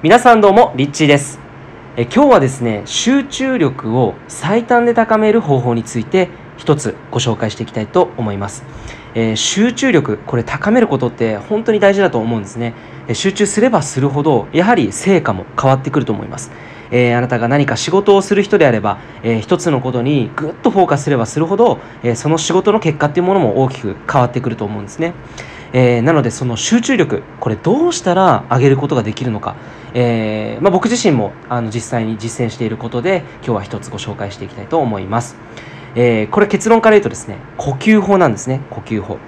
皆さんどうもリッチーです。え今日はですね集中力を最短で高める方法について一つご紹介していきたいと思います、えー集中力これ高めることって本当に大事だと思うんですね。集中すればするほどやはり成果も変わってくると思います。えーあなたが何か仕事をする人であれば、えー一つのことにぐっとフォーカスすればするほど、えーその仕事の結果っていうものも大きく変わってくると思うんですね。えーなのでその集中力これどうしたら上げることができるのか、えーまあ、僕自身もあの実際に実践していることで今日は一つご紹介していきたいと思います。えーこれ結論から言うとですね呼吸法なんですね呼吸法。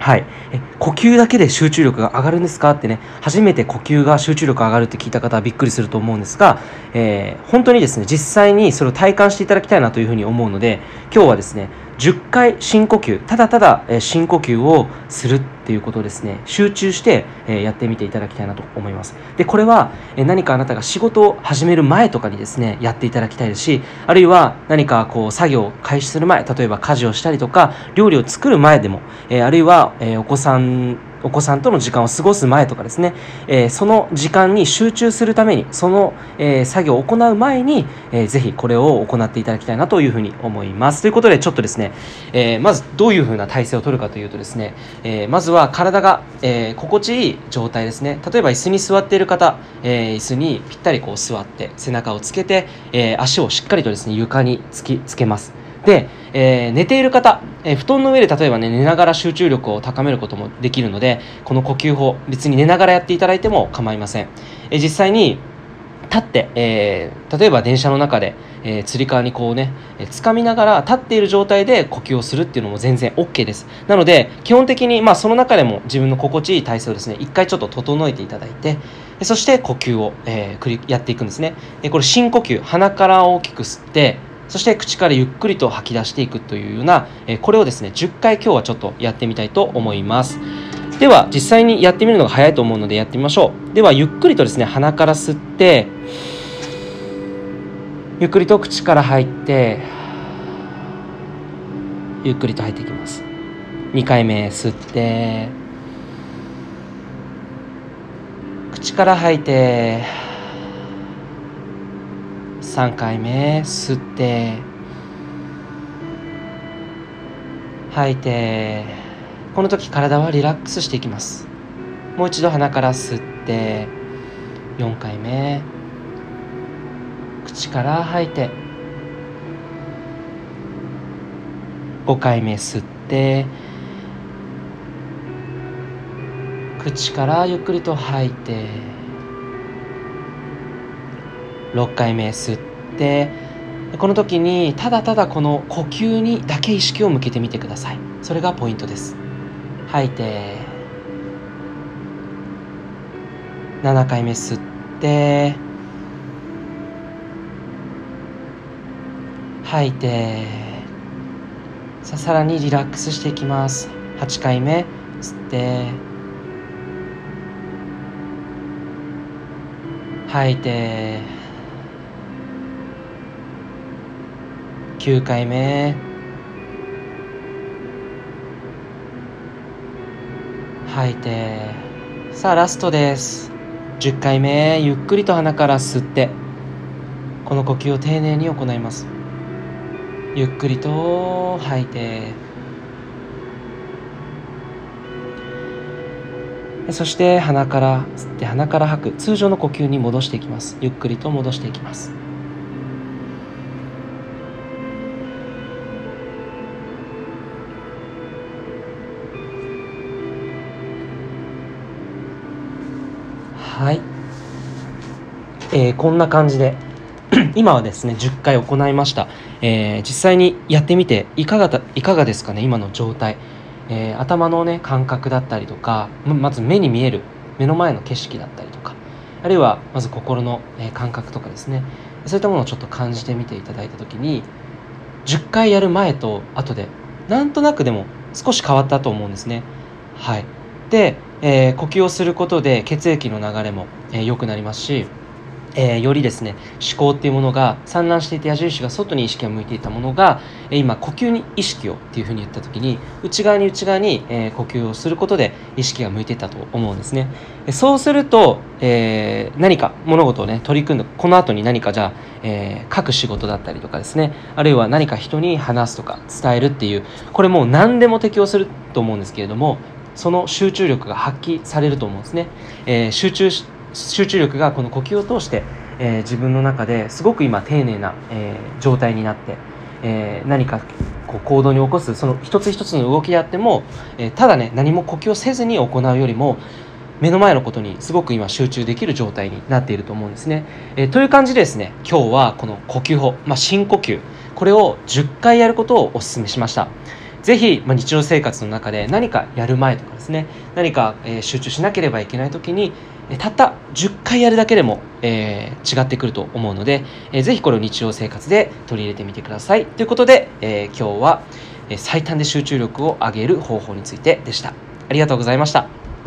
はい、え呼吸だけで集中力が上がるんですかってね初めて呼吸が集中力上がるって聞いた方はびっくりすると思うんですが、えー本当にですね実際にそれを体感していただきたいなというふうに思うので今日はですね10回深呼吸ただただ、深呼吸をするっていうことをですね。集中して、やってみていただきたいなと思います。でこれは、何かあなたが仕事を始める前とかにですねやっていただきたいですしあるいは何かこう作業を開始する前例えば家事をしたりとか料理を作る前でも、あるいは、お子さんお子さんとの時間を過ごす前とかですね、えーその時間に集中するためにその、えー作業を行う前に、えーぜひこれを行っていただきたいなというふうに思います。ということでちょっとですね、えーまずどういうふうな体勢を取るかというとですね、えーまずは体が、えー心地いい状態ですね。例えば椅子に座っている方、えー椅子にぴったりこう座って背中をつけて、えー足をしっかりとですね床につきつけます。で、えー寝ている方、えー布団の上で例えばね寝ながら集中力を高めることもできるのでこの呼吸法別に寝ながらやっていただいても構いません、えー実際に立って、えー例えば電車の中で、えーつり革にこうね、えー掴みながら立っている状態で呼吸をするっていうのも全然 OK です。なので基本的にまあその中でも自分の心地いい体勢をですね一回ちょっと整えていただいてそして呼吸を、えーやっていくんですね。でこれ深呼吸鼻から大きく吸ってそして口からゆっくりと吐き出していくというような、えこれをですね10回今日はちょっとやってみたいと思います。では実際にやってみるのが早いと思うのでやってみましょう。ではゆっくりとですね鼻から吸ってゆっくりと口から吐いてゆっくりと吐いていきます。2回目吸って口から吐いて3回目吸って吐いてこの時体はリラックスしていきます。もう一度鼻から吸って4回目。口から吐いて5回目吸って口からゆっくりと吐いて6回目吸ってこの時にただただこの呼吸にだけ意識を向けてみてください。それがポイントです。吐いて7回目吸って吐いてささらにリラックスしていきます。8回目吸って吐いて9回目。吐いて。さあラストです。10回目。ゆっくりと鼻から吸って。この呼吸を丁寧に行います。ゆっくりと吐いて。そして鼻から吸って鼻から吐く。通常の呼吸に戻していきます。ゆっくりと戻していきます。はい、えーこんな感じで 今はですね10回行いました、えー実際にやってみていかがいかがですかね今の状態、えー頭のね感覚だったりとかまず目に見える目の前の景色だったりとかあるいはまず心の、え感覚とかですね。そういったものをちょっと感じてみていただいた時に10回やる前と後でなんとなくでも少し変わったと思うんですね。はい。で、えー呼吸をすることで血液の流れも、えーくなりますし、えー、よりですね思考っていうものが散乱していて矢印が外に意識が向いていたものが、えー、今呼吸に意識をっていうふうに言った時に内側に内側に、えー、呼吸をすることで意識が向いていたと思うんですね。そうすると、え何か物事をね取り組んでこの後に何かじゃあ、え書く仕事だったりとかですね。あるいは何か人に話すとか伝えるっていうこれもう何でも適用すると思うんですけれどもその集中力が発揮されると思うんですね、え集中集中力がこの呼吸を通して、えー、自分の中ですごく今丁寧な、えー、状態になって、えー、何かこう行動に起こすその一つ一つの動きであっても、えただね何も呼吸をせずに行うよりも目の前のことにすごく今集中できる状態になっていると思うんですね。え、という感じでですね今日はこの呼吸法、まあ、深呼吸これを10回やることをお勧めしました。ぜひ、まあ、日常生活の中で何かやる前とかですね何か、えー、集中しなければいけない時にたった10回やるだけでも、えー、違ってくると思うので、えー、ぜひこれを日常生活で取り入れてみてください。ということで、えー、今日は、最短で集中力を上げる方法についてでした。ありがとうございました。